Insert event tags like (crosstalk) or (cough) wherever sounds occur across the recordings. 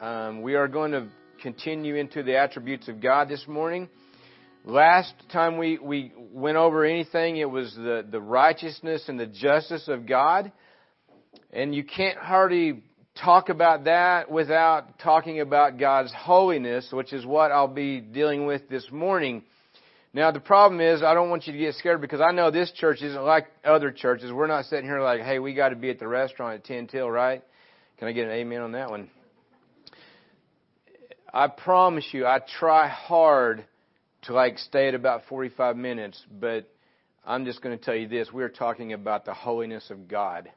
Um, we are going to continue into the attributes of God this morning. Last time we, we went over anything, it was the, the righteousness and the justice of God. And you can't hardly talk about that without talking about God's holiness, which is what I'll be dealing with this morning. Now the problem is I don't want you to get scared because I know this church isn't like other churches. We're not sitting here like, hey, we got to be at the restaurant at 10 till, right? Can I get an amen on that one? I promise you, I try hard to like stay at about 45 minutes, but I'm just going to tell you this. We're talking about the holiness of God.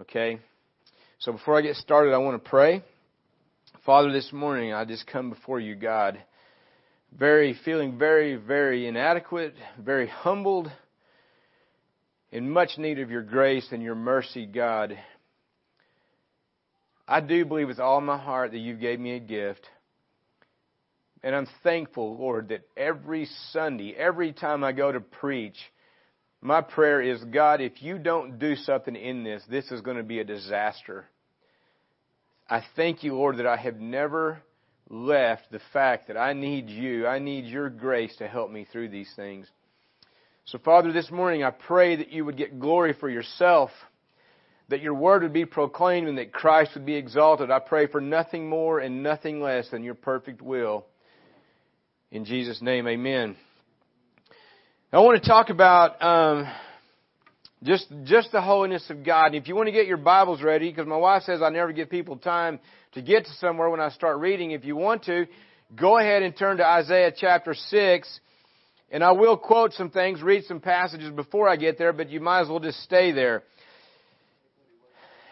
Okay? So before I get started, I want to pray. Father, this morning I just come before you, God very, feeling very, very inadequate, very humbled, in much need of your grace and your mercy, God. I do believe with all my heart that you gave me a gift. And I'm thankful, Lord, that every Sunday, every time I go to preach, my prayer is, God, if you don't do something in this, this is going to be a disaster. I thank you, Lord, that I have never left the fact that I need you. I need your grace to help me through these things. So, Father, this morning I pray that you would get glory for yourself, that your word would be proclaimed, and that Christ would be exalted. I pray for nothing more and nothing less than your perfect will. In Jesus' name, amen. I want to talk about um, just just the holiness of God. And if you want to get your Bibles ready, because my wife says I never give people time to get to somewhere when I start reading. If you want to, go ahead and turn to Isaiah chapter 6. And I will quote some things, read some passages before I get there, but you might as well just stay there.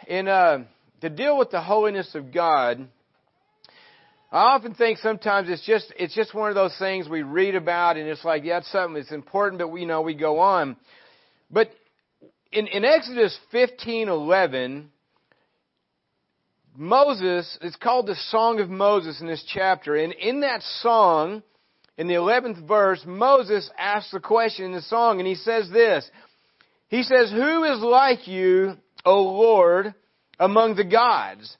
In, uh, to deal with the holiness of God, I often think sometimes it's just, it's just one of those things we read about and it's like, yeah, it's something that's important, but we know we go on. But in, in Exodus 15:11, Moses, it's called the Song of Moses in this chapter. And in that song, in the 11th verse, Moses asks the question in the song, and he says this. He says, Who is like you, O Lord, among the gods?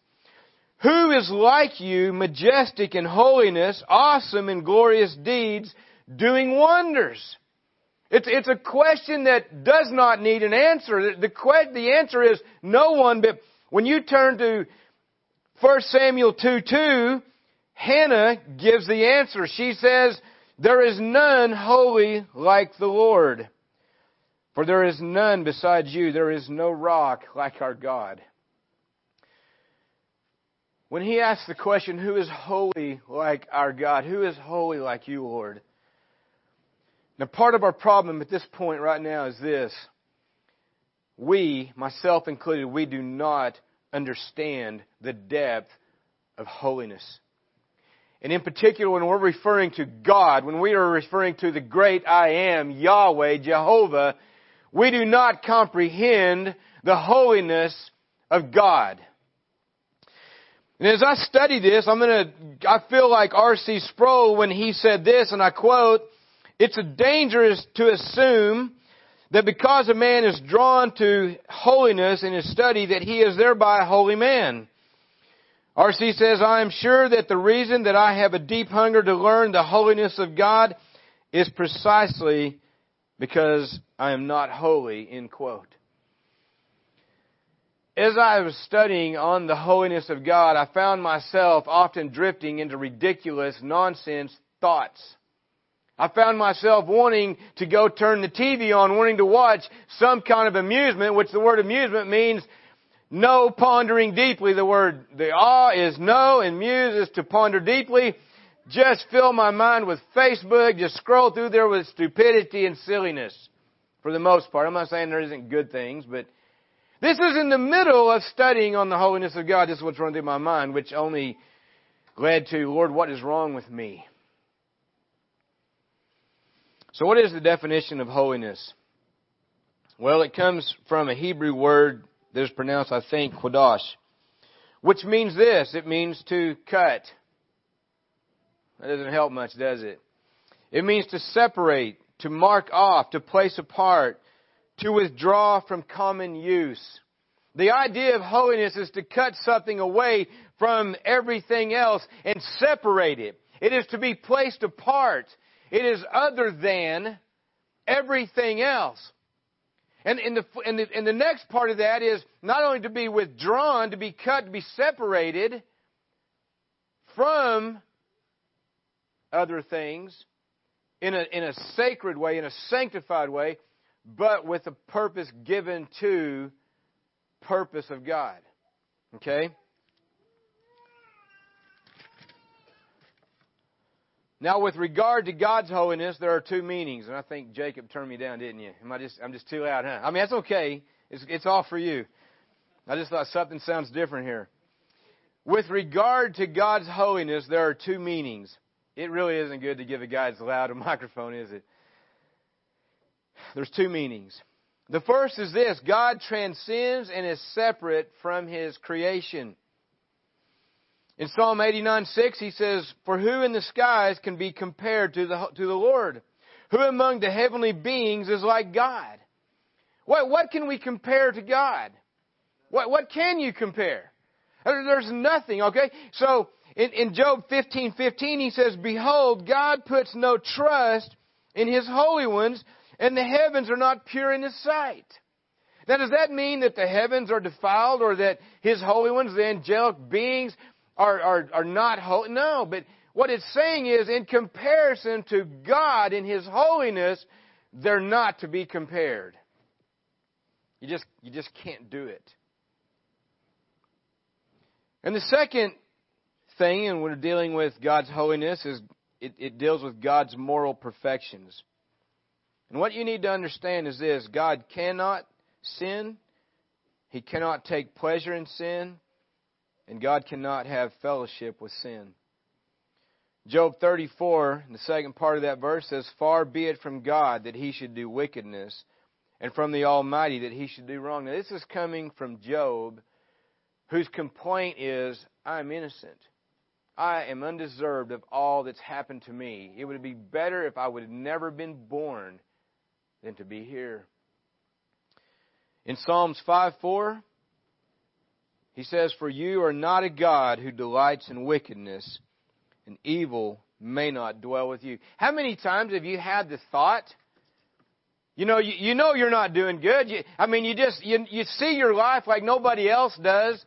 Who is like you, majestic in holiness, awesome in glorious deeds, doing wonders? It's, it's a question that does not need an answer. The, the, the answer is no one, but when you turn to 1 Samuel 2 2, Hannah gives the answer. She says, There is none holy like the Lord. For there is none besides you. There is no rock like our God. When he asks the question, Who is holy like our God? Who is holy like you, Lord? Now, part of our problem at this point right now is this. We, myself included, we do not understand the depth of holiness. And in particular, when we're referring to God, when we are referring to the great I am, Yahweh, Jehovah, we do not comprehend the holiness of God. And as I study this, I'm gonna, I feel like R.C. Sproul when he said this, and I quote, it's dangerous to assume that because a man is drawn to holiness in his study, that he is thereby a holy man. R.C. says, I am sure that the reason that I have a deep hunger to learn the holiness of God is precisely because I am not holy, end quote. As I was studying on the holiness of God, I found myself often drifting into ridiculous, nonsense thoughts. I found myself wanting to go turn the TV on, wanting to watch some kind of amusement, which the word amusement means no pondering deeply. The word, the awe is no and muse is to ponder deeply. Just fill my mind with Facebook, just scroll through there with stupidity and silliness for the most part. I'm not saying there isn't good things, but this is in the middle of studying on the holiness of God. This is what's running through my mind, which only led to, Lord, what is wrong with me? So, what is the definition of holiness? Well, it comes from a Hebrew word that is pronounced, I think, quadash, which means this it means to cut. That doesn't help much, does it? It means to separate, to mark off, to place apart, to withdraw from common use. The idea of holiness is to cut something away from everything else and separate it. It is to be placed apart. It is other than everything else. And, the, the, the next part of that is not only to be withdrawn, to be cut, to be separated from other things in a, in a sacred way, in a sanctified way, but with a purpose given to purpose of God. Okay? Now, with regard to God's holiness, there are two meanings, and I think Jacob turned me down, didn't you? Am I just? I'm just too loud, huh? I mean, that's okay. It's, it's all for you. I just thought something sounds different here. With regard to God's holiness, there are two meanings. It really isn't good to give a guy as loud a (laughs) microphone, is it? There's two meanings. The first is this God transcends and is separate from His creation. In Psalm 89 6, he says, For who in the skies can be compared to the, to the Lord? Who among the heavenly beings is like God? What, what can we compare to God? What, what can you compare? There's nothing, okay? So, in, in Job 15 15, he says, Behold, God puts no trust in his holy ones, and the heavens are not pure in his sight. Now, does that mean that the heavens are defiled or that his holy ones, the angelic beings, are, are, are not holy. No, but what it's saying is in comparison to God in His holiness, they're not to be compared. You just, you just can't do it. And the second thing, and we're dealing with God's holiness, is it, it deals with God's moral perfections. And what you need to understand is this God cannot sin, He cannot take pleasure in sin, and God cannot have fellowship with sin. Job 34, the second part of that verse says, Far be it from God that he should do wickedness, and from the Almighty that he should do wrong. Now, this is coming from Job, whose complaint is, I'm innocent. I am undeserved of all that's happened to me. It would be better if I would have never been born than to be here. In Psalms 5 4, he says, For you are not a God who delights in wickedness, and evil may not dwell with you. How many times have you had the thought? You know, you, you know you're not doing good. You, I mean, you just, you, you see your life like nobody else does,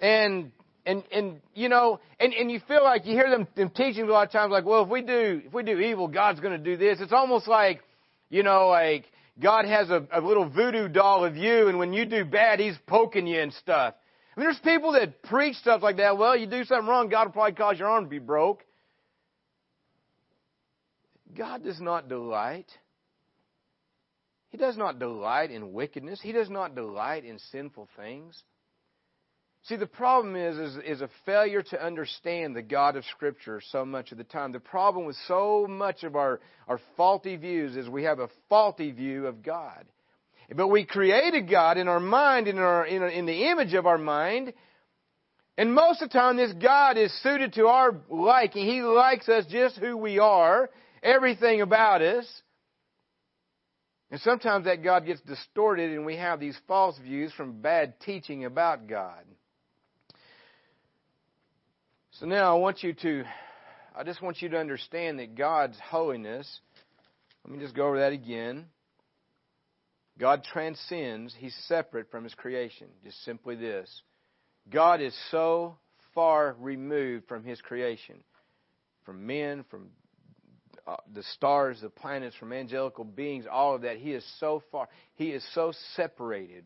and, and, and, you know, and, and you feel like you hear them, them teaching a lot of times like, well, if we do, if we do evil, God's gonna do this. It's almost like, you know, like, God has a, a little voodoo doll of you, and when you do bad, He's poking you and stuff. I mean, there's people that preach stuff like that. Well, you do something wrong, God will probably cause your arm to be broke. God does not delight. He does not delight in wickedness. He does not delight in sinful things. See, the problem is, is, is a failure to understand the God of Scripture so much of the time. The problem with so much of our, our faulty views is we have a faulty view of God. But we created God in our mind, in, our, in, in the image of our mind. And most of the time, this God is suited to our liking. He likes us just who we are, everything about us. And sometimes that God gets distorted and we have these false views from bad teaching about God. So now I want you to, I just want you to understand that God's holiness, let me just go over that again. God transcends, He's separate from His creation. Just simply this God is so far removed from His creation, from men, from uh, the stars, the planets, from angelical beings, all of that. He is so far, He is so separated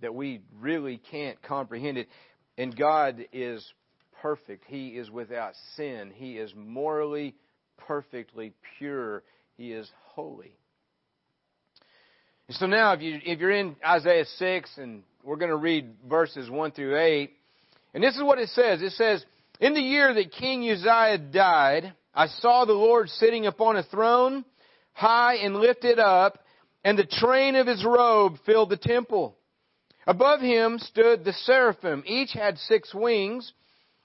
that we really can't comprehend it. And God is perfect. He is without sin. He is morally, perfectly pure. He is holy. So now, if, you, if you're in Isaiah 6, and we're going to read verses 1 through 8, and this is what it says. It says, In the year that King Uzziah died, I saw the Lord sitting upon a throne, high and lifted up, and the train of his robe filled the temple. Above him stood the seraphim. Each had six wings.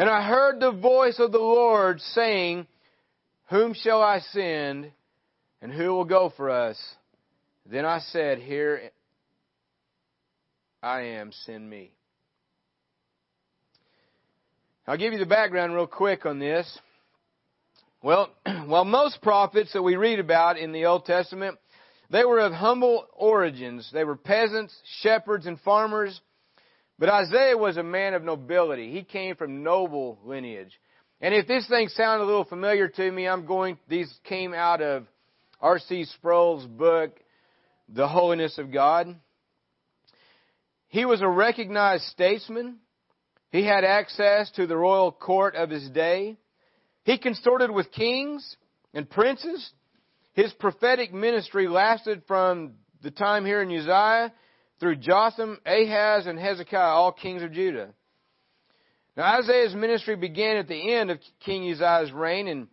And I heard the voice of the Lord saying, Whom shall I send and who will go for us? Then I said, Here I am, send me. I'll give you the background real quick on this. Well, (clears throat) while most prophets that we read about in the Old Testament, they were of humble origins. They were peasants, shepherds, and farmers. But Isaiah was a man of nobility. He came from noble lineage. And if this thing sounded a little familiar to me, I'm going, these came out of R.C. Sproul's book, The Holiness of God. He was a recognized statesman. He had access to the royal court of his day. He consorted with kings and princes. His prophetic ministry lasted from the time here in Uzziah through Jotham, Ahaz, and Hezekiah, all kings of Judah. Now Isaiah's ministry began at the end of King Uzziah's reign, and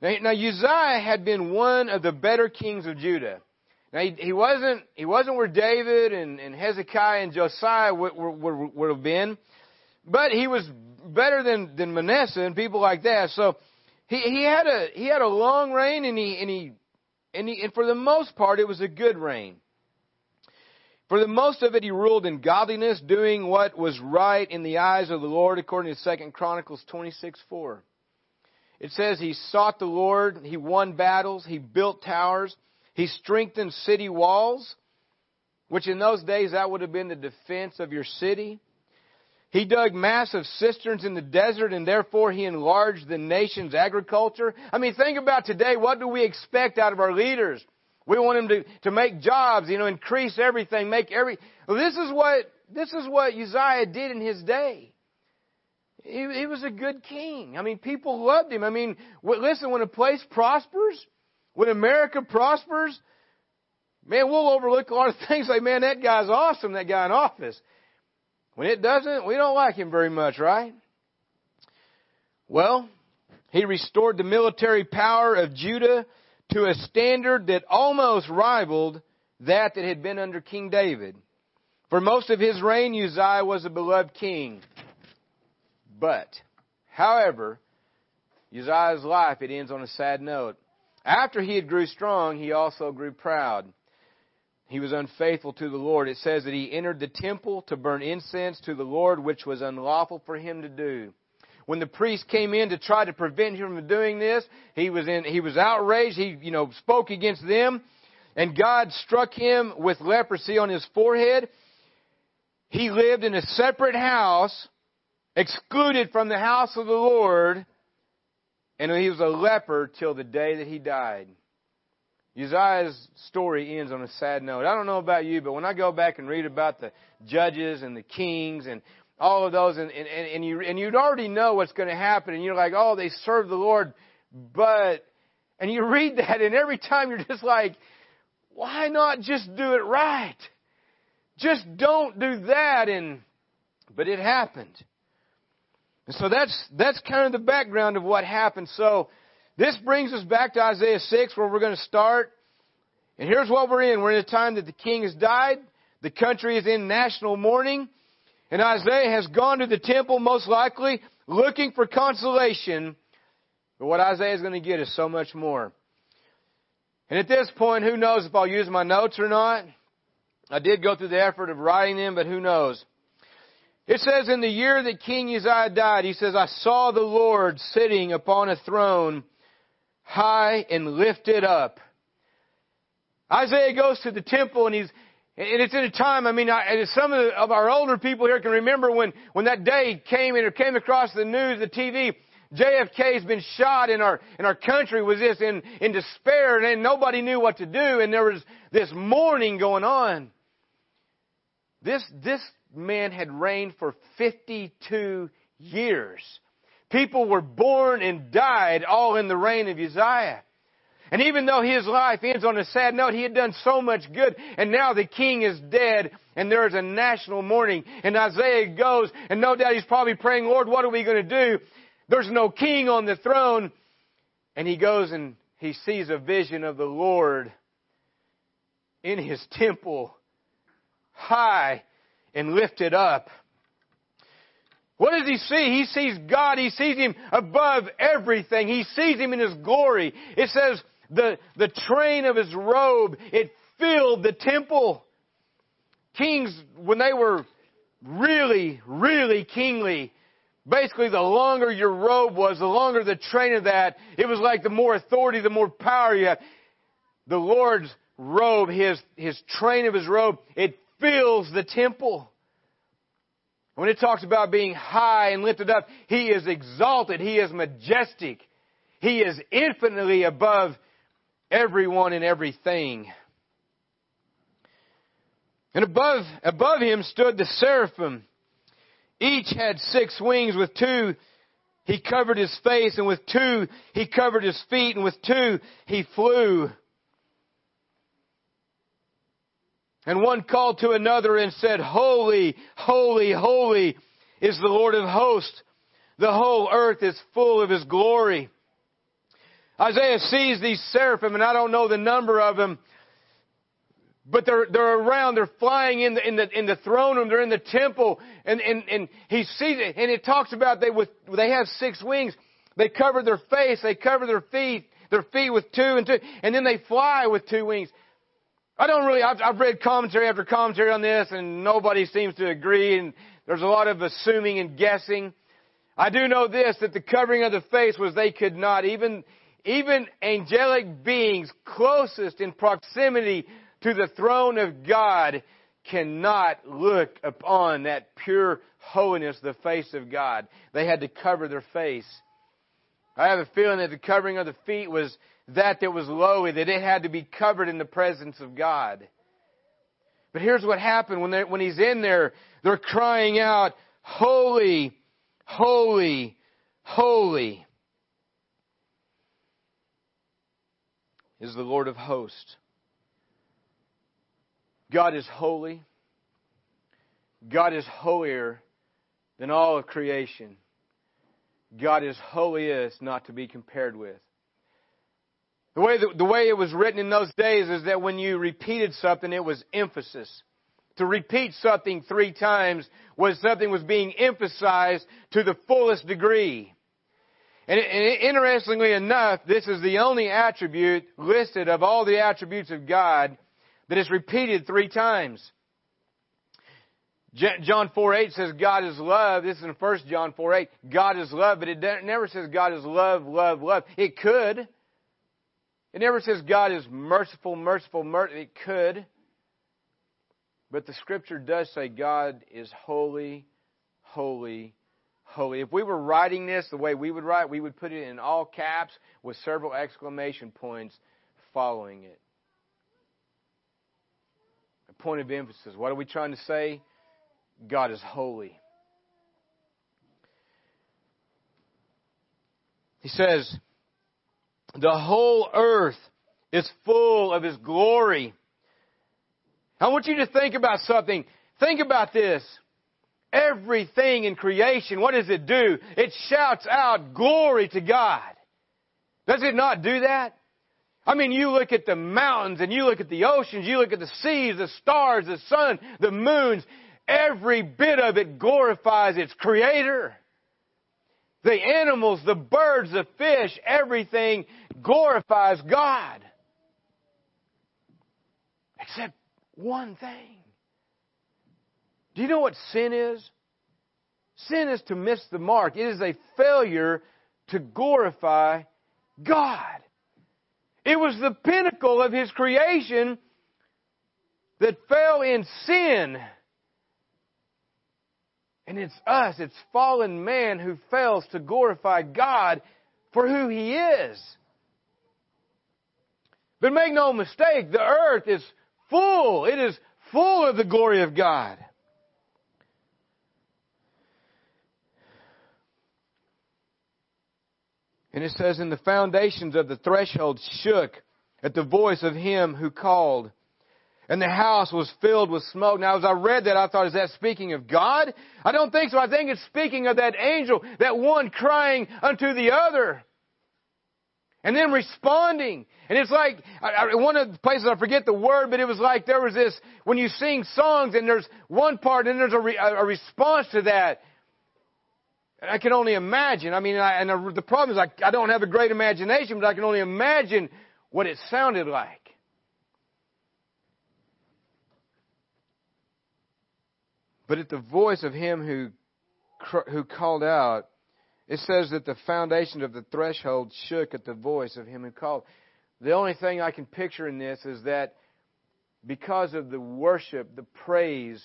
now Uzziah had been one of the better kings of Judah. Now he, he wasn't he wasn't where David and, and Hezekiah and Josiah would, would, would have been, but he was better than than Manasseh and people like that. So he, he had a he had a long reign and he and he and he and for the most part it was a good reign. For the most of it he ruled in godliness, doing what was right in the eyes of the Lord according to Second Chronicles twenty six four. It says he sought the Lord, he won battles, he built towers, he strengthened city walls, which in those days that would have been the defense of your city. He dug massive cisterns in the desert and therefore he enlarged the nation's agriculture. I mean, think about today. What do we expect out of our leaders? We want him to, to make jobs, you know, increase everything, make every, well, this is what, this is what Uzziah did in his day. He, he was a good king. I mean, people loved him. I mean, listen, when a place prospers, when America prospers, man, we'll overlook a lot of (laughs) things like, man, that guy's awesome, that guy in office. When it doesn't, we don't like him very much, right? Well, he restored the military power of Judah to a standard that almost rivaled that that had been under King David. For most of his reign, Uzziah was a beloved king. But, however, Uzziah's life, it ends on a sad note. After he had grew strong, he also grew proud he was unfaithful to the Lord. It says that he entered the temple to burn incense to the Lord, which was unlawful for him to do. When the priest came in to try to prevent him from doing this, he was in, he was outraged. He, you know, spoke against them and God struck him with leprosy on his forehead. He lived in a separate house, excluded from the house of the Lord, and he was a leper till the day that he died. Uzziah's story ends on a sad note. I don't know about you, but when I go back and read about the judges and the kings and all of those, and, and, and you and you'd already know what's going to happen, and you're like, oh, they serve the Lord, but and you (laughs) read that, and every time you're just like, why not just do it right? Just don't do that, and but it happened. And so that's that's kind of the background of what happened. So this brings us back to Isaiah 6 where we're going to start. And here's what we're in. We're in a time that the king has died. The country is in national mourning. And Isaiah has gone to the temple most likely looking for consolation. But what Isaiah is going to get is so much more. And at this point, who knows if I'll use my notes or not? I did go through the effort of writing them, but who knows? It says in the year that King Uzziah died, he says, I saw the Lord sitting upon a throne high and lifted up. Isaiah goes to the temple and he's, And it's in a time, I mean, I, some of, the, of our older people here can remember when, when that day came and it came across the news, the TV, JFK's been shot in our, in our country was this in, in despair and nobody knew what to do and there was this mourning going on. This, this man had reigned for 52 years. People were born and died all in the reign of Uzziah. And even though his life ends on a sad note, he had done so much good, and now the king is dead, and there is a national mourning. And Isaiah goes, and no doubt he's probably praying, Lord, what are we going to do? There's no king on the throne. And he goes and he sees a vision of the Lord in his temple, high and lifted up. What does he see? He sees God. He sees Him above everything. He sees Him in His glory. It says the, the train of His robe, it filled the temple. Kings, when they were really, really kingly, basically the longer your robe was, the longer the train of that, it was like the more authority, the more power you have. The Lord's robe, His, His train of His robe, it fills the temple. When it talks about being high and lifted up, He is exalted. He is majestic. He is infinitely above everyone and everything. And above, above him stood the seraphim. Each had six wings. With two, he covered his face, and with two, he covered his feet, and with two, he flew. And one called to another and said, Holy, holy, holy is the Lord of hosts. The whole earth is full of His glory. Isaiah sees these seraphim, and I don't know the number of them, but they're, they're around, they're flying in the, in the, in the throne room, they're in the temple, and, and, and he sees it, and it talks about they with, they have six wings. They cover their face, they cover their feet, their feet with two and two, and then they fly with two wings. I don't really, I've, I've read commentary after commentary on this and nobody seems to agree and there's a lot of assuming and guessing. I do know this, that the covering of the face was they could not, even, even angelic beings closest in proximity to the throne of God cannot look upon that pure holiness, the face of God. They had to cover their face. I have a feeling that the covering of the feet was that that was lowly, that it had to be covered in the presence of God. But here's what happened when, when he's in there, they're crying out, Holy, holy, holy is the Lord of hosts. God is holy. God is holier than all of creation. God is holiest not to be compared with. The way, the, the way it was written in those days is that when you repeated something, it was emphasis. To repeat something three times was something was being emphasized to the fullest degree. And, and interestingly enough, this is the only attribute listed of all the attributes of God that is repeated three times. John 4 8 says God is love. This is in 1 John 4 8. God is love, but it never says God is love, love, love. It could. It never says God is merciful, merciful, merciful. It could. But the scripture does say God is holy, holy, holy. If we were writing this the way we would write, we would put it in all caps with several exclamation points following it. A point of emphasis. What are we trying to say? God is holy. He says, the whole earth is full of His glory. I want you to think about something. Think about this. Everything in creation, what does it do? It shouts out glory to God. Does it not do that? I mean, you look at the mountains and you look at the oceans, you look at the seas, the stars, the sun, the moons. Every bit of it glorifies its creator. The animals, the birds, the fish, everything glorifies God. Except one thing. Do you know what sin is? Sin is to miss the mark. It is a failure to glorify God. It was the pinnacle of His creation that fell in sin. And it's us, it's fallen man who fails to glorify God for who He is. But make no mistake, the earth is full. It is full of the glory of God. And it says, And the foundations of the threshold shook at the voice of him who called. And the house was filled with smoke. Now, as I read that, I thought, is that speaking of God? I don't think so. I think it's speaking of that angel, that one crying unto the other. And then responding. And it's like, I, one of the places I forget the word, but it was like there was this, when you sing songs and there's one part and there's a, re, a response to that. I can only imagine. I mean, I, and the problem is I, I don't have a great imagination, but I can only imagine what it sounded like. But at the voice of him who, who called out, it says that the foundation of the threshold shook at the voice of him who called. The only thing I can picture in this is that because of the worship, the praise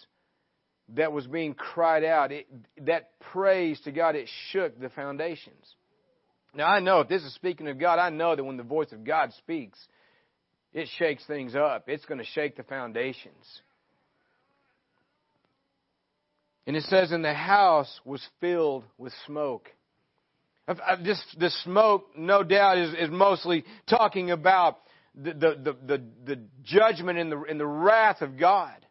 that was being cried out, it, that praise to God, it shook the foundations. Now I know if this is speaking of God, I know that when the voice of God speaks, it shakes things up. It's going to shake the foundations. And it says, and the house was filled with smoke. This, this smoke, no doubt, is, is mostly talking about the, the, the, the, judgment and the, and the wrath of God.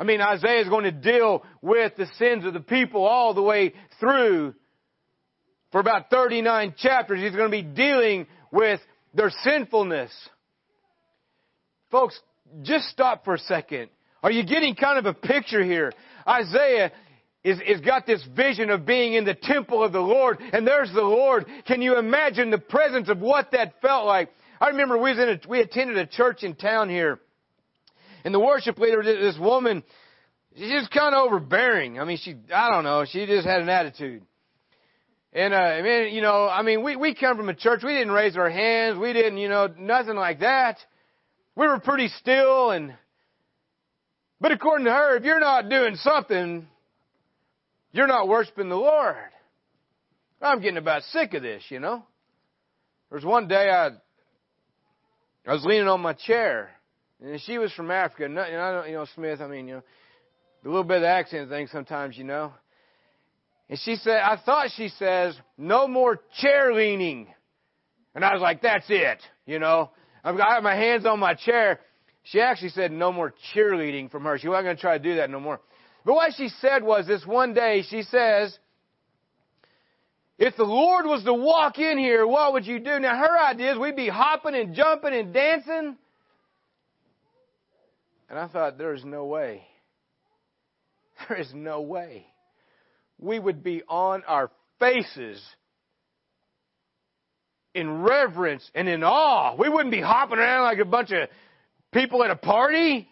I mean, Isaiah is going to deal with the sins of the people all the way through. For about 39 chapters, he's going to be dealing with their sinfulness. Folks, just stop for a second. Are you getting kind of a picture here? Isaiah is, is got this vision of being in the temple of the Lord, and there's the Lord. Can you imagine the presence of what that felt like? I remember we was in a, we attended a church in town here, and the worship leader, this woman, she's just kind of overbearing. I mean, she, I don't know, she just had an attitude. And, uh, I mean, you know, I mean, we, we come from a church, we didn't raise our hands, we didn't, you know, nothing like that. We were pretty still and, but according to her, if you're not doing something, you're not worshiping the Lord. I'm getting about sick of this, you know. There was one day I, I was leaning on my chair, and she was from Africa. And I don't, you know, Smith. I mean, you know, a little bit of the accent thing sometimes, you know. And she said, I thought she says, no more chair leaning. And I was like, that's it, you know. I've got my hands on my chair. She actually said no more cheerleading from her. She wasn't going to try to do that no more. But what she said was this one day, she says, if the Lord was to walk in here, what would you do? Now her idea is we'd be hopping and jumping and dancing. And I thought, there is no way. (laughs) There is no way. We would be on our faces in reverence and in awe. We wouldn't be hopping around like a bunch of people at a party.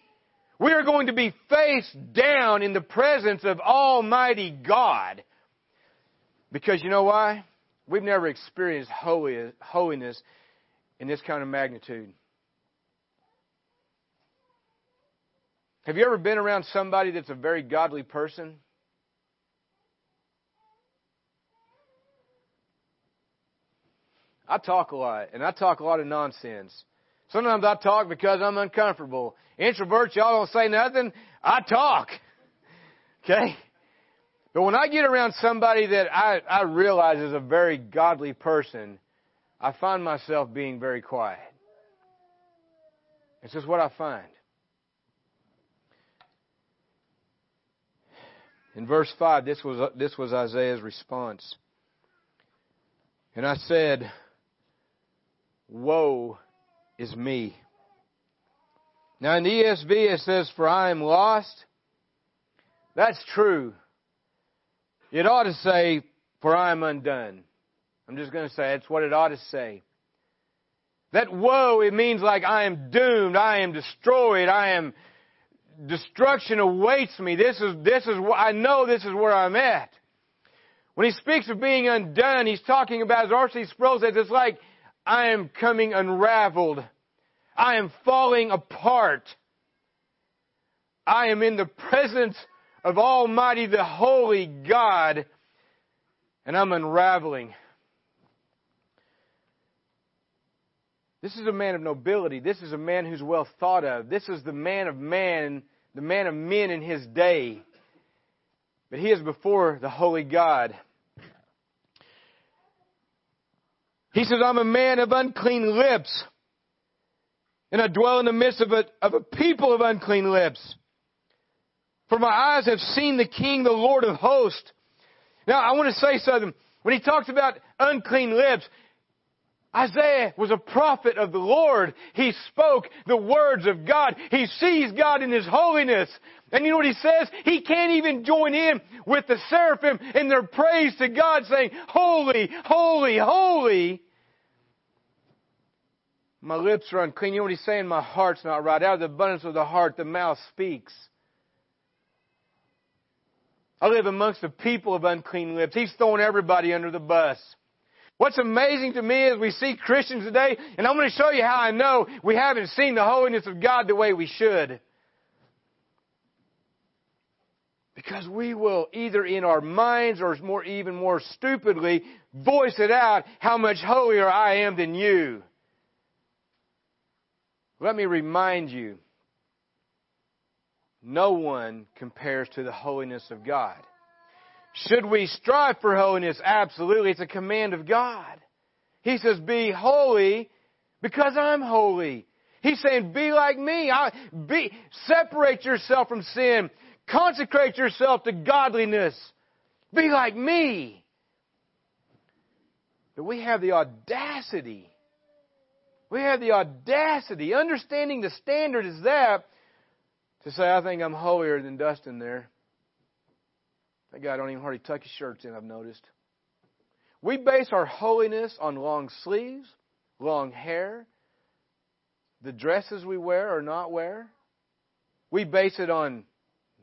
We are going to be face down in the presence of Almighty God. Because you know why? We've never experienced holiness in this kind of magnitude. Have you ever been around somebody that's a very godly person? I talk a lot, and I talk a lot of nonsense. Sometimes I talk because I'm uncomfortable. Introverts, y'all don't say nothing. I talk. (laughs) Okay? But when I get around somebody that I, I realize is a very godly person, I find myself being very quiet. It's just what I find. In verse 5, this was, this was Isaiah's response. And I said, Woe is me. Now in the ESV it says, For I am lost. That's true. It ought to say, For I am undone. I'm just going to say, that's what it ought to say. That woe, it means like I am doomed, I am destroyed, I am, destruction awaits me. This is, this is, I know this is where I'm at. When he speaks of being undone, he's talking about, as R.C. Sproul says, it's like I am coming unraveled. I am falling apart. I am in the presence of Almighty, the Holy God, and I'm unraveling. This is a man of nobility. This is a man who's well thought of. This is the man of man, the man of men in his day. But he is before the Holy God. He says, I'm a man of unclean lips, and I dwell in the midst of a, of a people of unclean lips. For my eyes have seen the King, the Lord of hosts. Now, I want to say something. When he talks about unclean lips, Isaiah was a prophet of the Lord. He spoke the words of God. He sees God in His holiness. And you know what he says? He can't even join in with the seraphim in their praise to God saying, Holy, holy, holy. My lips are unclean. You know what he's saying? My heart's not right. Out of the abundance of the heart, the mouth speaks. I live amongst the people of unclean lips. He's throwing everybody under the bus. What's amazing to me is we see Christians today, and I'm going to show you how I know we haven't seen the holiness of God the way we should. Because we will either in our minds or more, even more stupidly voice it out how much holier I am than you. Let me remind you no one compares to the holiness of God. Should we strive for holiness? Absolutely. It's a command of God. He says, be holy because I'm holy. He's saying, be like me. I, be, separate yourself from sin. Consecrate yourself to godliness. Be like me. But we have the audacity. We have the audacity, understanding the standard is that, to say, I think I'm holier than Dustin there. That guy don't even hardly tuck his shirts in, I've noticed. We base our holiness on long sleeves, long hair, the dresses we wear or not wear. We base it on,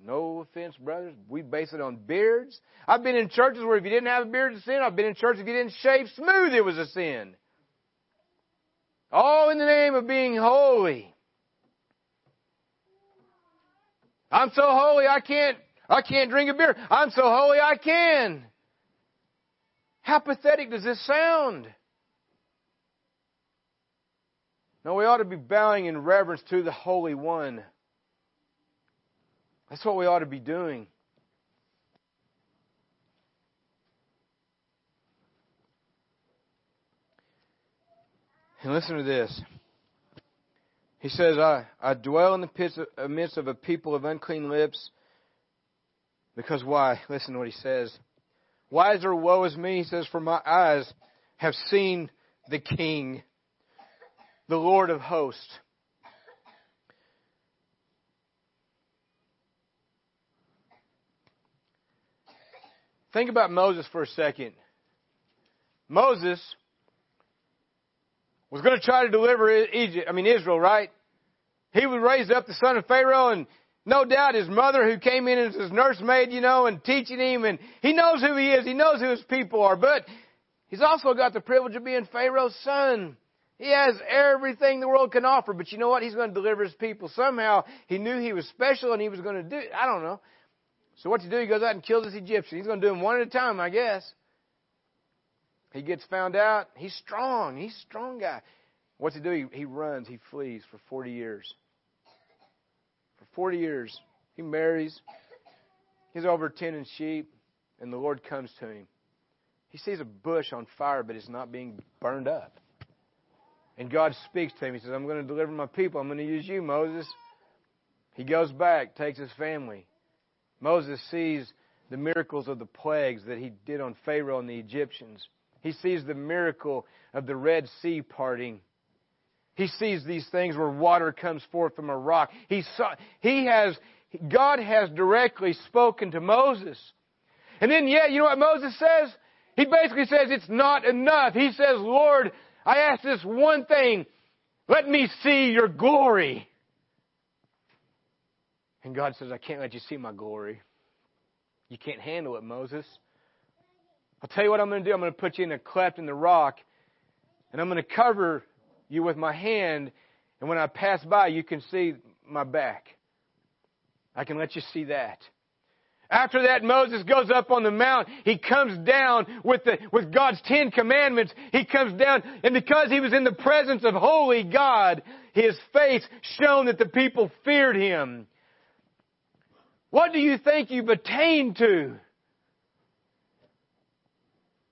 no offense, brothers, we base it on beards. I've been in churches where if you didn't have a beard, it's a sin. I've been in churches if you didn't shave smooth, it was a sin. All in the name of being holy. I'm so holy I can't I can't drink a beer. I'm so holy I can. How pathetic does this sound? No, we ought to be bowing in reverence to the Holy One. That's what we ought to be doing. And listen to this. He says, I, I dwell in the midst of a people of unclean lips. Because why? Listen to what he says. Wiser woe is me, he says, for my eyes have seen the King, the Lord of hosts. Think about Moses for a second. Moses was going to try to deliver Egypt, I mean Israel, right? He was raised up the son of Pharaoh and no doubt his mother who came in as his nursemaid, you know, and teaching him and he knows who he is. He knows who his people are, but he's also got the privilege of being Pharaoh's son. He has everything the world can offer, but you know what? He's going to deliver his people. Somehow he knew he was special and he was going to do. I don't know. So what to do? He goes out and kills this Egyptian. He's going to do them one at a time, I guess. He gets found out. He's strong. He's a strong guy. What's he do? He, he runs. He flees for 40 years. For 40 years. He marries. He's over tending sheep, and the Lord comes to him. He sees a bush on fire, but it's not being burned up. And God speaks to him. He says, I'm going to deliver my people. I'm going to use you, Moses. He goes back, takes his family. Moses sees the miracles of the plagues that he did on Pharaoh and the Egyptians. He sees the miracle of the Red Sea parting. He sees these things where water comes forth from a rock. He saw, he has, God has directly spoken to Moses. And then, yeah, you know what Moses says? He basically says it's not enough. He says, Lord, I ask this one thing. Let me see your glory. And God says, I can't let you see my glory. You can't handle it, Moses. I'll tell you what I'm going to do. I'm going to put you in a cleft in the rock, and I'm going to cover you with my hand, and when I pass by, you can see my back. I can let you see that. After that, Moses goes up on the mount. He comes down with the, with God's Ten Commandments. He comes down, and because he was in the presence of holy God, his face shone that the people feared him. What do you think you've attained to?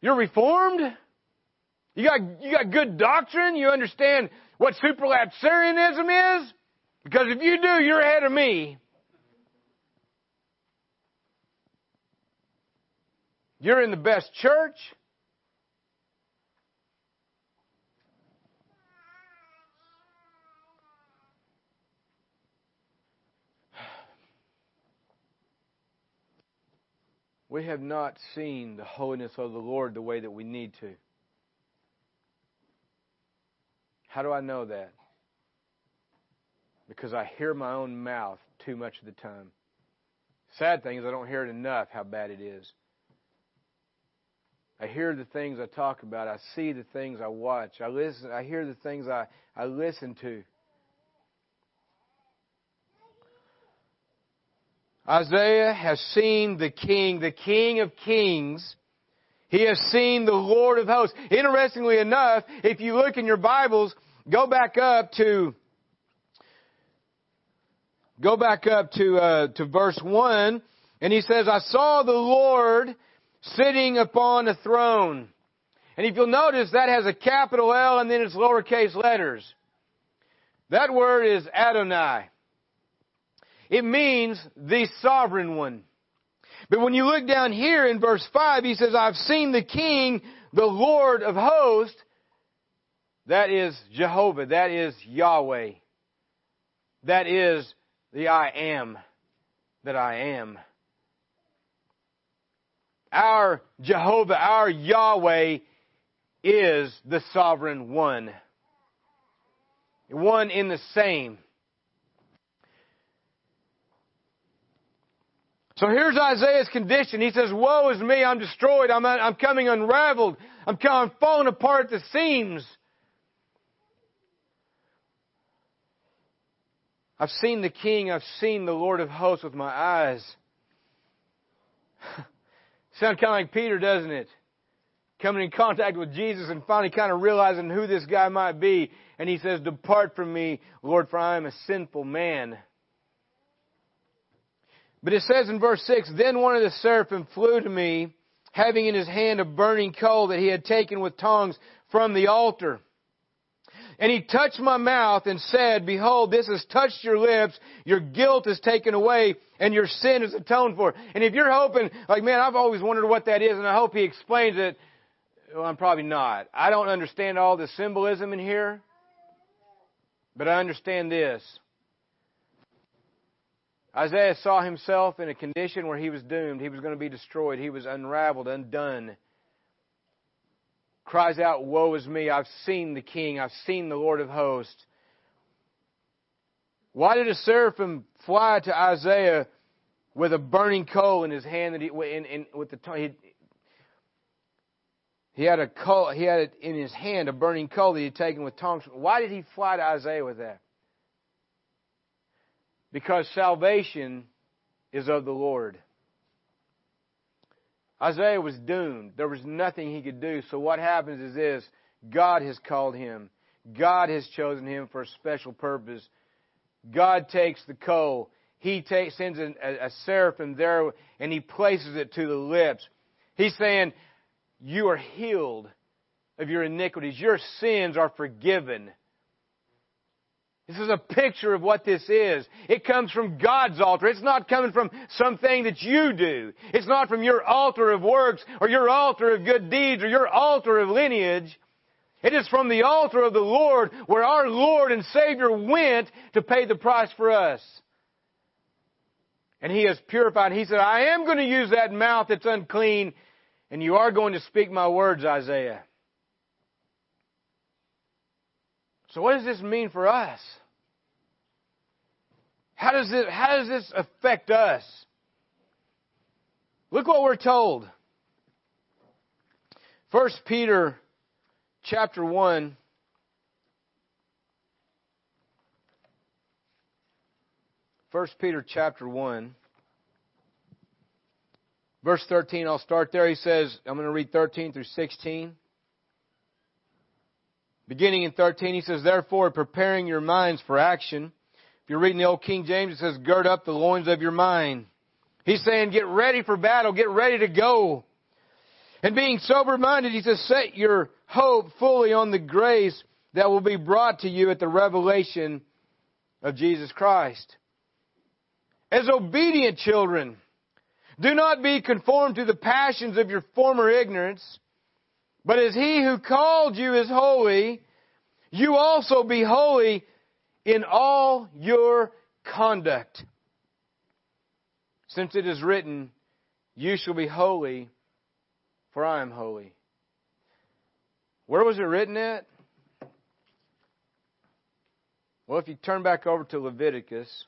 You're reformed? You got, you got good doctrine? You understand what supralapsarianism is? Because if you do, you're ahead of me. You're in the best church. We have not seen the holiness of the Lord the way that we need to. How do I know that? Because I hear my own mouth too much of the time. Sad thing is I don't hear it enough how bad it is. I hear the things I talk about. I see the things I watch. I listen. I hear the things I, I listen to. Isaiah has seen the King, the King of Kings. He has seen the Lord of hosts. Interestingly enough, if you look in your Bibles, go back up to go back up to uh, to verse one, and he says, "I saw the Lord sitting upon a throne. And if you'll notice, that has a capital L and then it's lowercase letters. That word is Adonai. It means the sovereign one. But when you look down here in verse 5, he says, I've seen the King, the Lord of hosts. That is Jehovah. That is Yahweh. That is the I am that I am. Our Jehovah, our Yahweh is the sovereign one. One in the same. So here's Isaiah's condition. He says, Woe is me, I'm destroyed, I'm, I'm coming unraveled, I'm, I'm falling apart at the seams. I've seen the King, I've seen the Lord of hosts with my eyes. (laughs) Sounds kind of like Peter, doesn't it? Coming in contact with Jesus and finally kind of realizing who this guy might be. And he says, Depart from me, Lord, for I am a sinful man. But it says in verse 6, Then one of the seraphim flew to me, having in his hand a burning coal that he had taken with tongs from the altar. And he touched my mouth and said, Behold, this has touched your lips, your guilt is taken away, and your sin is atoned for. And if you're hoping, like, man, I've always wondered what that is, and I hope he explains it, well, I'm probably not. I don't understand all the symbolism in here, but I understand this. Isaiah saw himself in a condition where he was doomed. He was going to be destroyed. He was unraveled, undone cries out, Woe is me, I've seen the King, I've seen the Lord of hosts. Why did a seraphim fly to Isaiah with a burning coal in his hand that he, in, in, with the he, he had a coal, he had it in his hand, a burning coal that he had taken with tongs. Why did he fly to Isaiah with that? Because salvation is of the Lord. Isaiah was doomed. There was nothing he could do. So what happens is this God has called him, God has chosen him for a special purpose. God takes the coal. He takes, sends a, a, seraphim there and he places it to the lips. He's saying, You are healed of your iniquities. Your sins are forgiven. This is a picture of what this is. It comes from God's altar. It's not coming from something that you do. It's not from your altar of works or your altar of good deeds or your altar of lineage. It is from the altar of the Lord where our Lord and Savior went to pay the price for us. And He has purified. He said, I am going to use that mouth that's unclean and you are going to speak my words, Isaiah. So what does this mean for us? How does it, how does this affect us? Look what we're told. 1 Peter chapter 1 1 Peter chapter 1. Verse 13, I'll start there. He says, I'm going to read 13 through 16. Beginning in 13, he says, Therefore, preparing your minds for action. If you're reading the old King James, it says, Gird up the loins of your mind. He's saying, Get ready for battle. Get ready to go. And being sober minded, he says, Set your hope fully on the grace that will be brought to you at the revelation of Jesus Christ. As obedient children, do not be conformed to the passions of your former ignorance, but as he who called you is holy, you also be holy in all your conduct. Since it is written, You shall be holy, for I am holy. Where was it written at? Well, if you turn back over to Leviticus,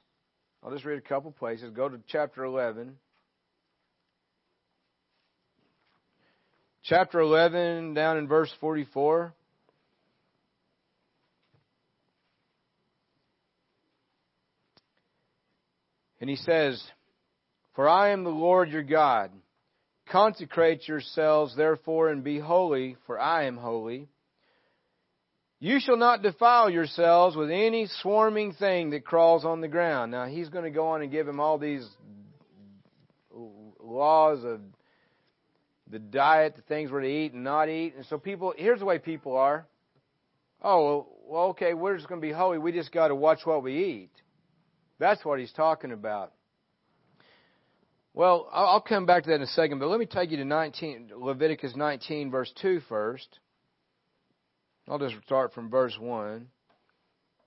I'll just read a couple places. Go to chapter 11. Chapter 11, down in verse 44. And he says, For I am the Lord your God. Consecrate yourselves therefore and be holy, for I am holy. You shall not defile yourselves with any swarming thing that crawls on the ground. Now he's going to go on and give him all these laws of the diet, the things we're to eat and not eat. And so people, here's the way people are. Oh, well, okay, we're just going to be holy. We just got to watch what we eat. That's what he's talking about. Well, I'll come back to that in a second, but let me take you to 19, Leviticus 19, verse 2 first. I'll just start from verse 1.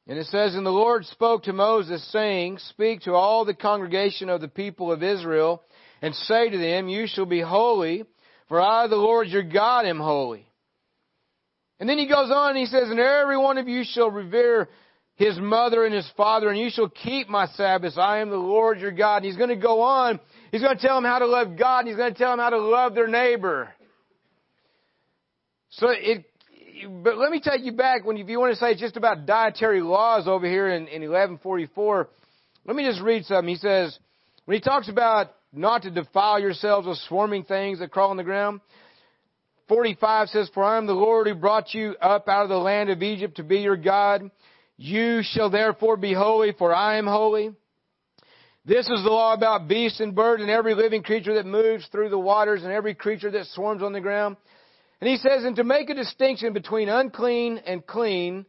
And it says, And the Lord spoke to Moses, saying, Speak to all the congregation of the people of Israel, and say to them, You shall be holy, for I, the Lord your God, am holy. And then he goes on and he says, And every one of you shall revere his mother and his father, and you shall keep my Sabbaths. I am the Lord your God. And he's going to go on. He's going to tell them how to love God, and he's going to tell them how to love their neighbor. So it, but let me take you back when if you want to say it's just about dietary laws over here in, in 1144. Let me just read something. He says, when he talks about not to defile yourselves with swarming things that crawl on the ground. 45 says, For I am the Lord who brought you up out of the land of Egypt to be your God. You shall therefore be holy, for I am holy. This is the law about beasts and birds and every living creature that moves through the waters and every creature that swarms on the ground. And he says, and to make a distinction between unclean and clean,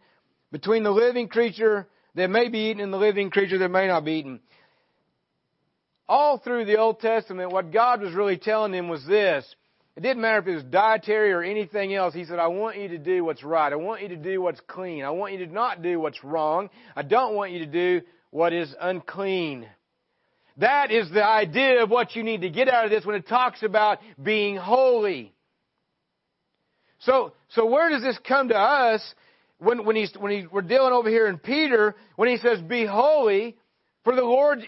between the living creature that may be eaten and the living creature that may not be eaten all through the Old Testament, what God was really telling them was this. It didn't matter if it was dietary or anything else. He said, I want you to do what's right. I want you to do what's clean. I want you to not do what's wrong. I don't want you to do what is unclean. That is the idea of what you need to get out of this when it talks about being holy. So, so where does this come to us when, when, he's, when he, we're dealing over here in Peter, when he says, be holy, for the Lord,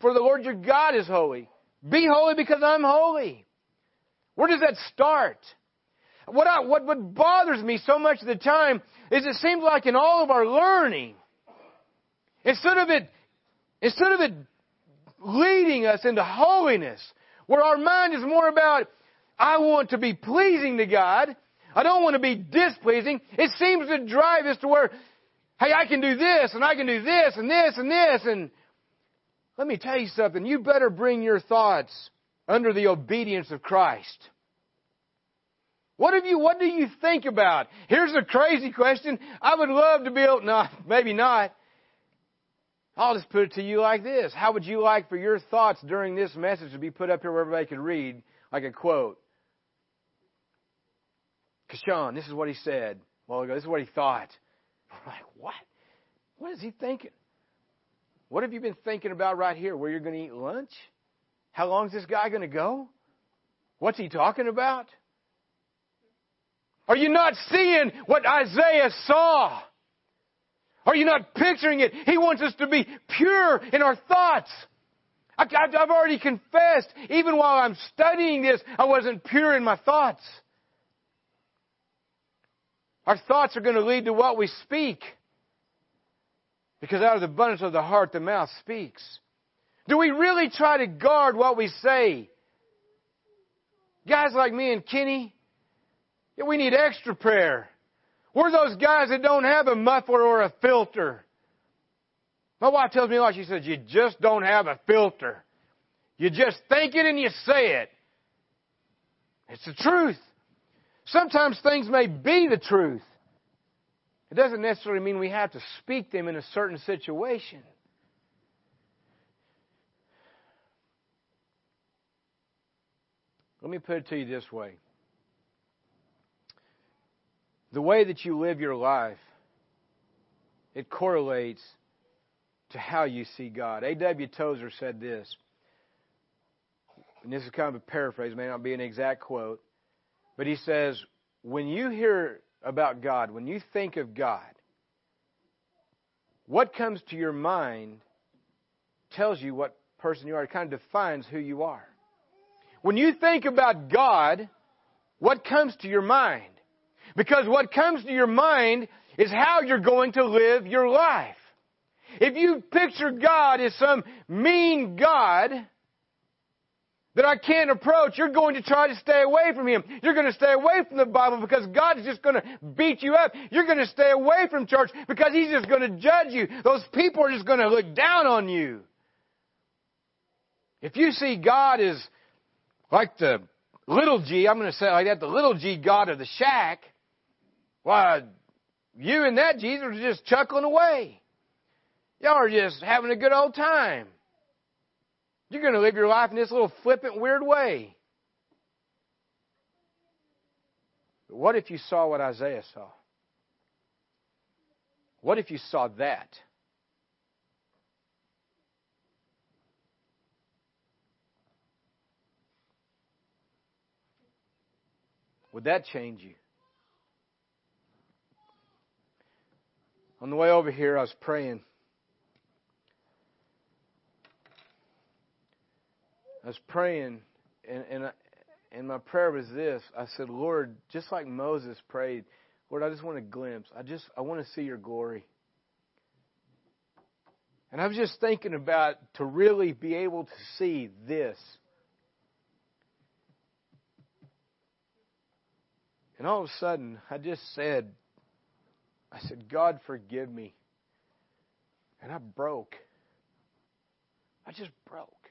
for the Lord your God is holy. Be holy because I'm holy. Where does that start? What, I, what, what bothers me so much of the time is it seems like in all of our learning, instead of it, instead of it leading us into holiness, where our mind is more about, I want to be pleasing to God, I don't want to be displeasing, it seems to drive us to where, hey, I can do this, and I can do this, and this, and this, and let me tell you something. You better bring your thoughts under the obedience of Christ. What have you, what do you think about? Here's a crazy question. I would love to be able, no, (laughs) maybe not. I'll just put it to you like this. How would you like for your thoughts during this message to be put up here where everybody could read, like a quote? Kashawn, this is what he said. Well ago, this is what he thought. (laughs) We're like, what? What is he thinking? What have you been thinking about right here? Where you're going to eat lunch? How long is this guy going to go? What's he talking about? Are you not seeing what Isaiah saw? Are you not picturing it? He wants us to be pure in our thoughts. I've already confessed, even while I'm studying this, I wasn't pure in my thoughts. Our thoughts are going to lead to what we speak. Because out of the abundance of the heart, the mouth speaks. Do we really try to guard what we say? Guys like me and Kenny, yeah, we need extra prayer. We're those guys that don't have a muffler or a filter. My wife tells me a lot. She says, You just don't have a filter. You just think it and you say it. It's the truth. Sometimes things may be the truth. It doesn't necessarily mean we have to speak them in a certain situation. Let me put it to you this way the way that you live your life, it correlates to how you see God. A.W. Tozer said this, and this is kind of a paraphrase, may not be an exact quote, but he says, when you hear about God, when you think of God, what comes to your mind tells you what person you are. It kind of defines who you are. When you think about God, what comes to your mind? Because what comes to your mind is how you're going to live your life. If you picture God as some mean God that I can't approach, you're going to try to stay away from Him. You're going to stay away from the Bible because God's just going to beat you up. You're going to stay away from church because He's just going to judge you. Those people are just going to look down on you. If you see God as like the little g, I'm going to say like that, the little g God of the shack, why, you and that Jesus are just chuckling away. Y'all are just having a good old time. You're going to live your life in this little flippant, weird way. But what if you saw what Isaiah saw? What if you saw that? Would that change you? On the way over here, I was praying. I was praying, and, and, and my prayer was this. I said, Lord, just like Moses prayed, Lord, I just want a glimpse. I just I want to see your glory. And I was just thinking about to really be able to see this. And all of a sudden, I just said, I said, God, forgive me. And I broke. I just broke.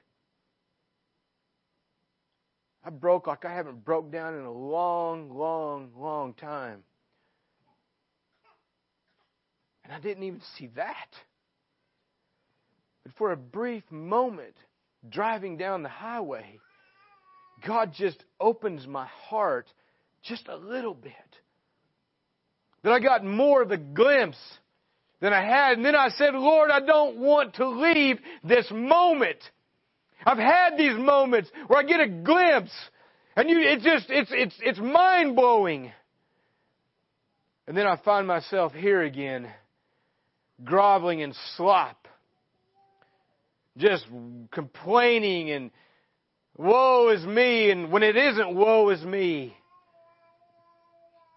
I broke like I haven't broke down in a long, long, long time. And I didn't even see that. But for a brief moment, driving down the highway, God just opens my heart just a little bit that I got more of a glimpse than I had. And then I said, Lord, I don't want to leave this moment. I've had these moments where I get a glimpse and you, it's just, it's, it's, it's mind blowing. And then I find myself here again, groveling in slop, just complaining and woe is me, and when it isn't woe is me.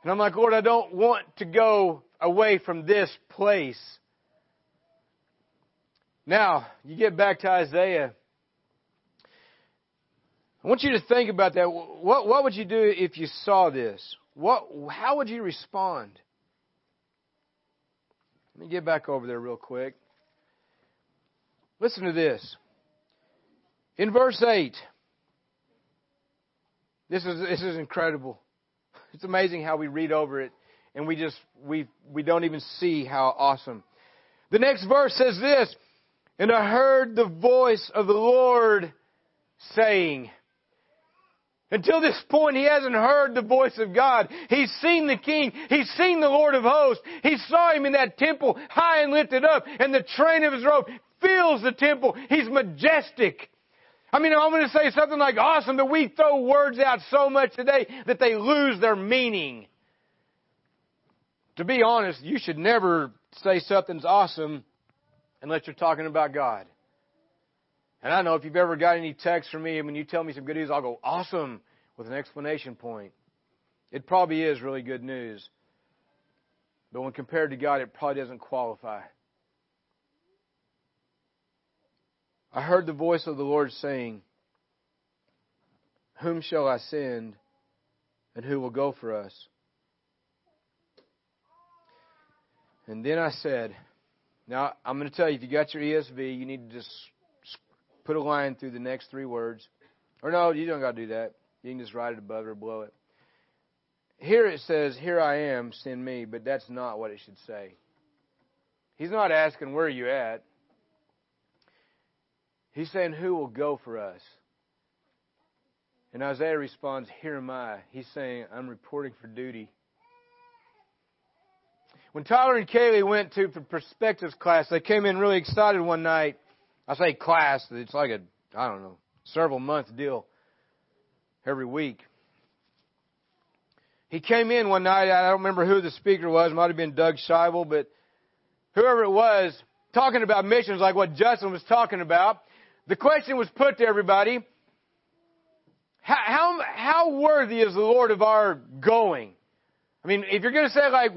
And I'm like, Lord, I don't want to go away from this place. Now, you get back to Isaiah. I want you to think about that. What, what would you do if you saw this? What, how would you respond? Let me get back over there real quick. Listen to this. In verse 8, this is, this is incredible. It's amazing how we read over it and we just we we don't even see how awesome. The next verse says this, and I heard the voice of the Lord saying, until this point, he hasn't heard the voice of God. He's seen the King. He's seen the Lord of hosts. He saw him in that temple, high and lifted up, and the train of his robe fills the temple. He's majestic. I mean, I'm going to say something like awesome, but we throw words out so much today that they lose their meaning. To be honest, you should never say something's awesome unless you're talking about God. And I know if you've ever got any text from me, and when you tell me some good news, I'll go, awesome, with an explanation point. It probably is really good news. But when compared to God, it probably doesn't qualify. I heard the voice of the Lord saying, Whom shall I send, and who will go for us? And then I said, Now I'm going to tell you, if you got your ESV, you need to just put a line through the next three words. Or no, you don't got to do that. You can just write it above it or below it. Here it says, Here I am, send me, but that's not what it should say. He's not asking, Where are you at? He's saying, Who will go for us? And Isaiah responds, Here am I. He's saying, I'm reporting for duty. When Tyler and Kaylee went to the perspectives class, they came in really excited one night. I say class, it's like a, I don't know, several month deal every week. He came in one night, I don't remember who the speaker was, might have been Doug Scheibel, but whoever it was, talking about missions like what Justin was talking about. The question was put to everybody, how, how, how worthy is the Lord of our going? I mean, if you're going to say like,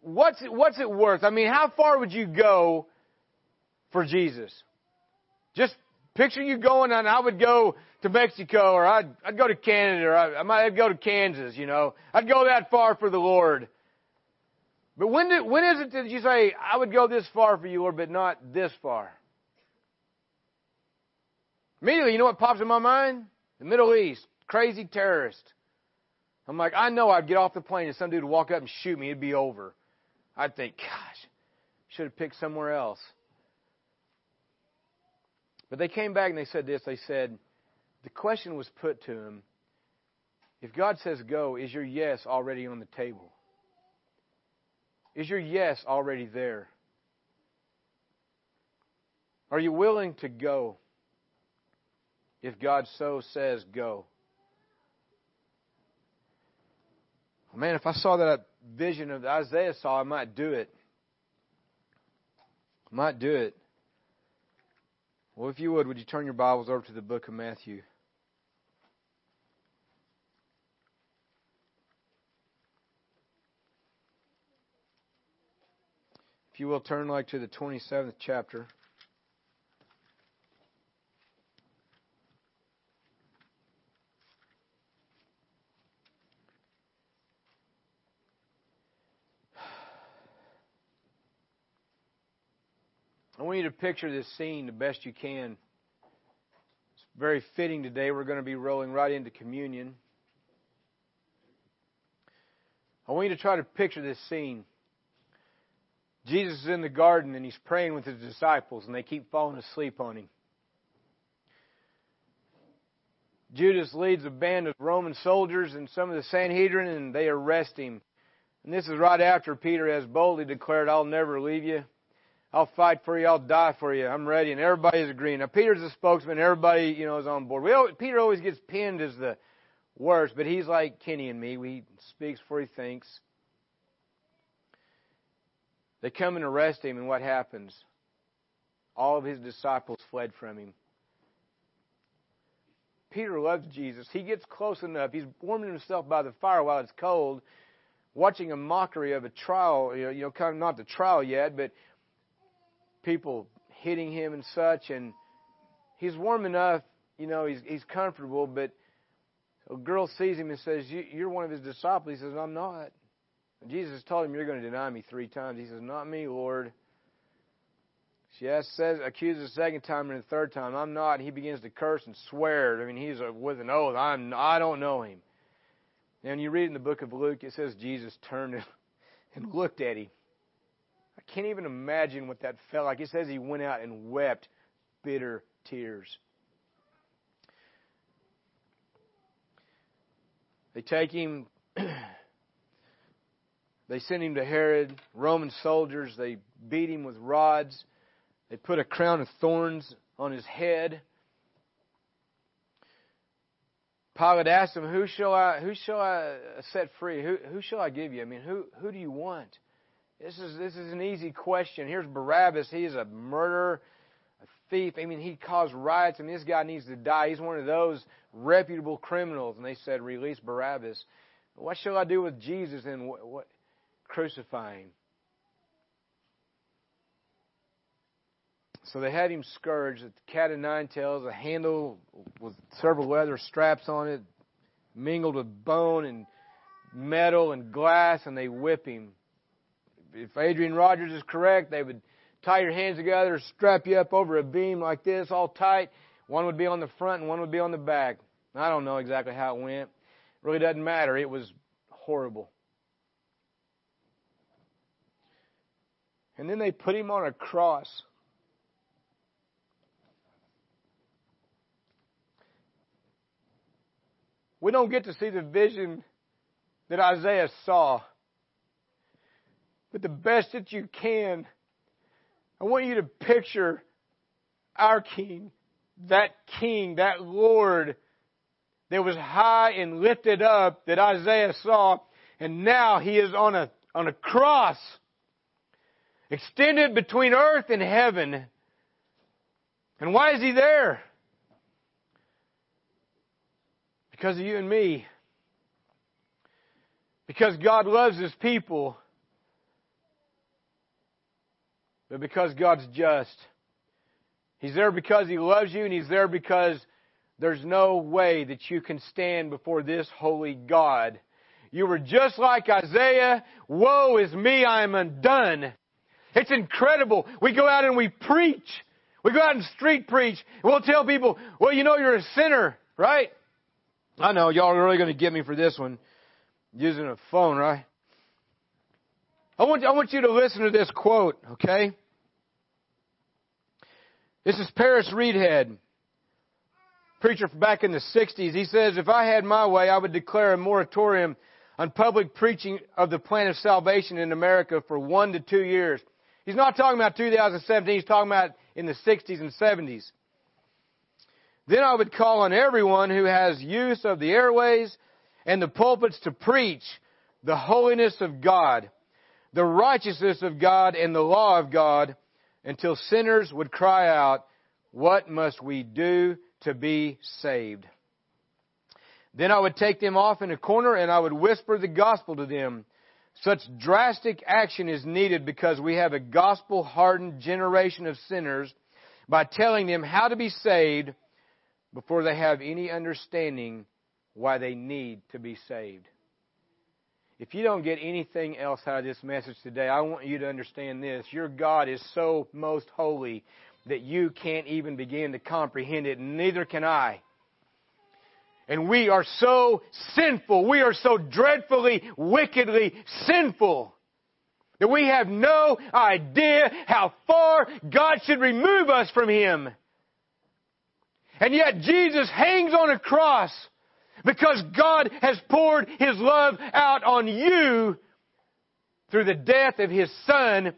what's what's it worth? I mean, how far would you go for Jesus? Just picture you going and I would go to Mexico or I'd, I'd go to Canada or I, I might go to Kansas, you know. I'd go that far for the Lord. But when did, when is it that you say, I would go this far for you, Lord, but not this far? Immediately, you know what pops in my mind? The Middle East, crazy terrorist. I'm like, I know I'd get off the plane and some dude would walk up and shoot me, it'd be over. I'd think, gosh, should have picked somewhere else. But they came back and they said this. They said, the question was put to him if God says go, is your yes already on the table? Is your yes already there? Are you willing to go if God so says go? Man, if I saw that vision of Isaiah saw, I might do it. I might do it. Well, if you would, would you turn your Bibles over to the book of Matthew? If you will turn like to the 27th chapter. I want you to picture this scene the best you can. It's very fitting today. We're going to be rolling right into communion. I want you to try to picture this scene. Jesus is in the garden and he's praying with his disciples, and they keep falling asleep on him. Judas leads a band of Roman soldiers and some of the Sanhedrin, and they arrest him. And this is right after Peter has boldly declared, I'll never leave you. I'll fight for you. I'll die for you. I'm ready. And everybody's agreeing. Now, Peter's the spokesman. Everybody, you know, is on board. We always, Peter always gets pinned as the worst, but he's like Kenny and me. He speaks before he thinks. They come and arrest him, and what happens? All of his disciples fled from him. Peter loves Jesus. He gets close enough. He's warming himself by the fire while it's cold, watching a mockery of a trial. You know, kind of not the trial yet, but people hitting him and such, and he's warm enough, you know, he's he's comfortable, but a girl sees him and says, "You're one of his disciples." He says, "I'm not." And Jesus told him, "You're going to deny me three times." He says, "Not me, Lord." She asks, says, accuses the second time and the third time, "I'm not." And he begins to curse and swear. I mean, he's a, with an oath. I'm. I don't know him. And you read in the book of Luke, it says Jesus turned (laughs) and looked at him I can't even imagine what that felt like. It says he went out and wept bitter tears. They take him, (clears throat) they send him to Herod, Roman soldiers, they beat him with rods, they put a crown of thorns on his head. Pilate asked him, Who shall I who shall I set free? Who who shall I give you? I mean, who who do you want? This is, this is an easy question. Here's Barabbas. He's a murderer, a thief. I mean, he caused riots, and this guy needs to die. He's one of those reputable criminals. And they said, release Barabbas. What shall I do with Jesus and what, what crucify him? So they had him scourged, a cat of nine tails, a handle with several leather straps on it, mingled with bone and metal and glass, and they whip him. If Adrian Rogers is correct, they would tie your hands together, strap you up over a beam like this, all tight. One would be on the front and one would be on the back. I don't know exactly how it went. It really doesn't matter. It was horrible. And then they put him on a cross. We don't get to see the vision that Isaiah saw. But the best that you can, I want you to picture our King, that King, that Lord that was high and lifted up that Isaiah saw, and now he is on a, on a cross, extended between earth and heaven. And why is he there? Because of you and me. Because God loves His people. But because God's just. He's there because He loves you and He's there because there's no way that you can stand before this holy God. You were just like Isaiah. Woe is me, I am undone. It's incredible. We go out and we preach. We go out and street preach. We'll tell people, well, you know, you're a sinner, right? I know y'all are really going to get me for this one, using a phone, right? I want, I want you to listen to this quote, okay? This is Paris Reidhead, preacher back in the 60s. He says, if I had my way, I would declare a moratorium on public preaching of the plan of salvation in America for one to two years. He's not talking about 2017, he's talking about in the 60s and 70s. Then I would call on everyone who has use of the airways and the pulpits to preach the holiness of God, the righteousness of God, and the law of God until sinners would cry out, What must we do to be saved? Then I would take them off in a corner and I would whisper the gospel to them. Such drastic action is needed because we have a gospel hardened generation of sinners by telling them how to be saved before they have any understanding why they need to be saved. If you don't get anything else out of this message today, I want you to understand this. Your God is so most holy that you can't even begin to comprehend it, and neither can I. And we are so sinful. We are so dreadfully, wickedly sinful that we have no idea how far God should remove us from Him. And yet Jesus hangs on a cross because God has poured His love out on you through the death of His Son.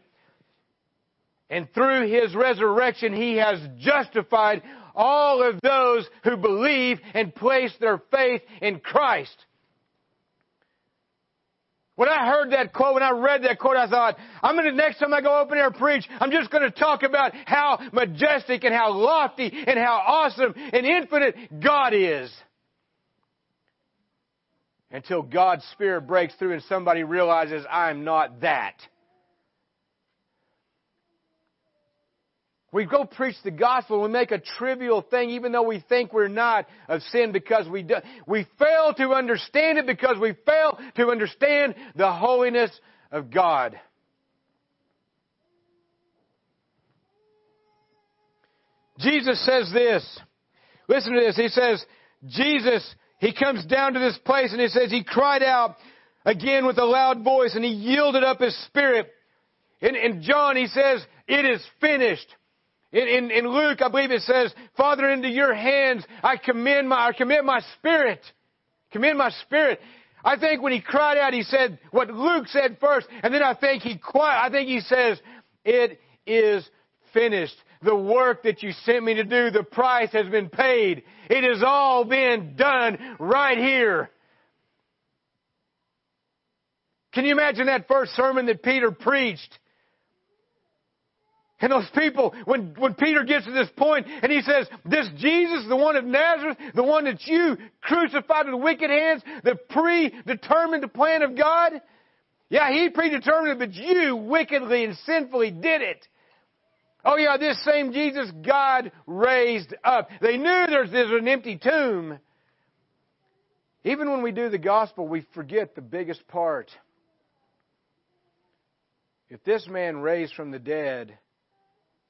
And through His resurrection, He has justified all of those who believe and place their faith in Christ. When I heard that quote, when I read that quote, I thought, I'm going to, next time I go in there preach, I'm just going to talk about how majestic and how lofty and how awesome and infinite God is. Until God's Spirit breaks through and somebody realizes I'm not that. We go preach the gospel and we make a trivial thing, even though we think we're not, of sin because we do, we fail to understand it because we fail to understand the holiness of God. Jesus says this. Listen to this. He says, Jesus, he comes down to this place and he says, he cried out again with a loud voice and he yielded up his spirit. In, in John, he says, it is finished. In, in, in, Luke, I believe it says, Father, into your hands I commend my, I commit my spirit. Commend my spirit. I think when he cried out, he said what Luke said first, and then I think he I think he says, it is finished. The work that you sent me to do, the price has been paid. It has all been done right here. Can you imagine that first sermon that Peter preached? And those people, when, when Peter gets to this point and he says, this Jesus, the one of Nazareth, the one that you crucified with wicked hands, the predetermined plan of God, yeah, he predetermined it, but you wickedly and sinfully did it. Oh yeah, this same Jesus God raised up. They knew there's, there's an empty tomb. Even when we do the gospel, we forget the biggest part. If this man raised from the dead,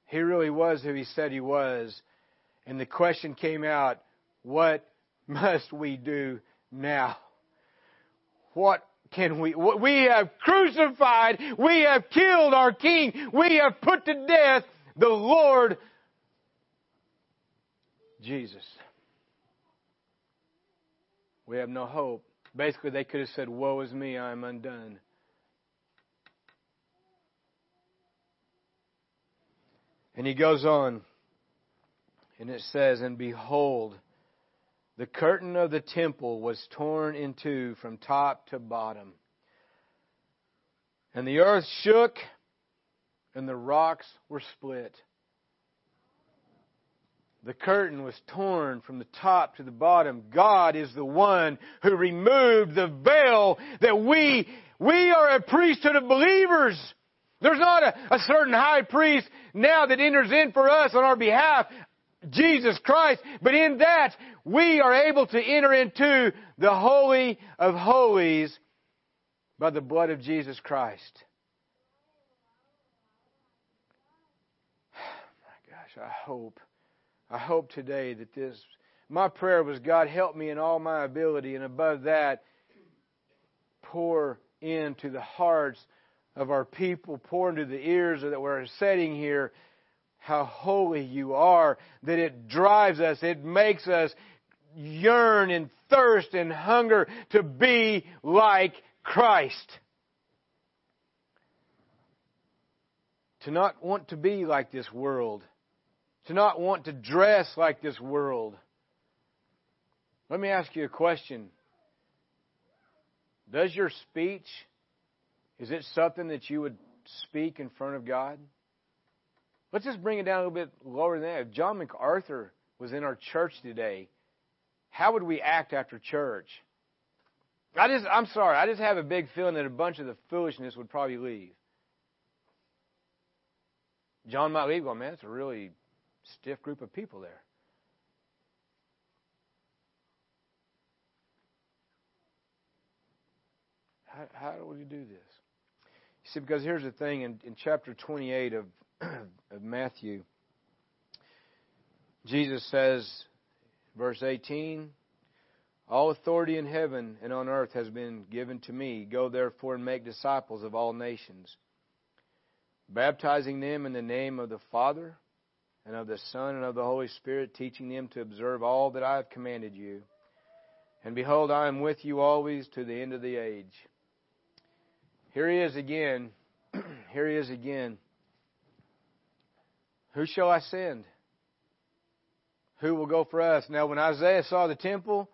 he really was who he said he was. And the question came out, what must we do now? What can we, we have crucified, we have killed our King, we have put to death the Lord Jesus. We have no hope. Basically, they could have said, Woe is me, I am undone. And he goes on, and it says, And behold, the curtain of the temple was torn in two from top to bottom. And the earth shook, and the rocks were split. The curtain was torn from the top to the bottom. God is the one who removed the veil that we, we are a priesthood of believers. There's not a, a certain high priest now that enters in for us on our behalf, Jesus Christ, but in that we are able to enter into the Holy of Holies by the blood of Jesus Christ. My gosh, I hope, I hope today that this, my prayer was God help me in all my ability and above that, pour into the hearts of our people, pour into the ears that we're sitting here how holy you are, that it drives us, it makes us yearn and thirst and hunger to be like Christ. To not want to be like this world. To not want to dress like this world. Let me ask you a question. Does your speech is it something that you would speak in front of God? Let's just bring it down a little bit lower than that. If John MacArthur was in our church today, how would we act after church? I just, I'm sorry, I just have a big feeling that a bunch of the foolishness would probably leave. John might leave going, man, it's a really stiff group of people there. How, how do we do this? You See, because here's the thing in, in chapter 28 of, (clears throat) of Matthew, Jesus says, verse 18, All authority in heaven and on earth has been given to me. Go therefore and make disciples of all nations, baptizing them in the name of the Father and of the Son and of the Holy Spirit, teaching them to observe all that I have commanded you. And behold, I am with you always to the end of the age. Here he is again. (clears throat) Here he is again. Who shall I send? Who will go for us? Now, when Isaiah saw the temple,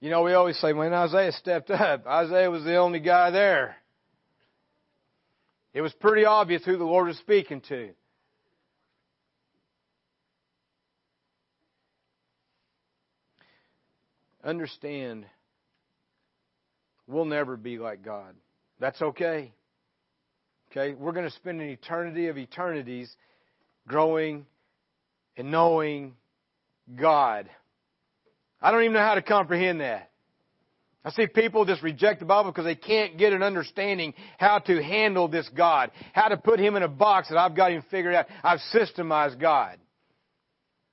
you know, we always say when Isaiah stepped up, Isaiah was the only guy there. It was pretty obvious who the Lord was speaking to. Understand, we'll never be like God. That's okay. Okay? We're going to spend an eternity of eternities growing and knowing God. I don't even know how to comprehend that. I see people just reject the Bible because they can't get an understanding how to handle this God, how to put Him in a box that I've got Him figured out. I've systemized God.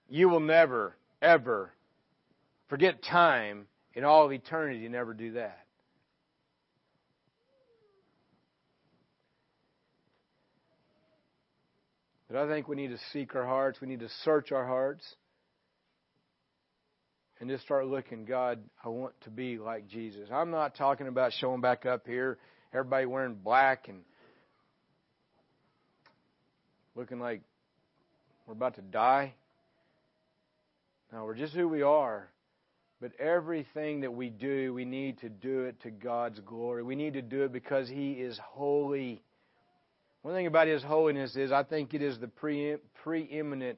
You will never, ever forget time in all of eternity never do that. But I think we need to seek our hearts. We need to search our hearts. And just start looking, God, I want to be like Jesus. I'm not talking about showing back up here, everybody wearing black and looking like we're about to die. No, we're just who we are. But everything that we do, we need to do it to God's glory. We need to do it because He is holy. One thing about His holiness is I think it is the pre- preeminent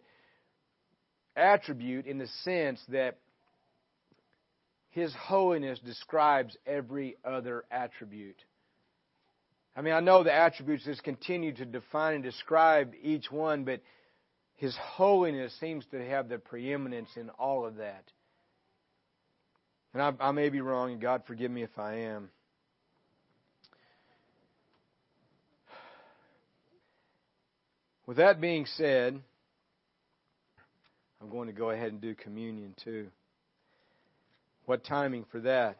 attribute in the sense that His holiness describes every other attribute. I mean, I know the attributes just continue to define and describe each one, but His holiness seems to have the preeminence in all of that. And I, I may be wrong, and God forgive me if I am. With that being said, I'm going to go ahead and do communion too. What timing for that?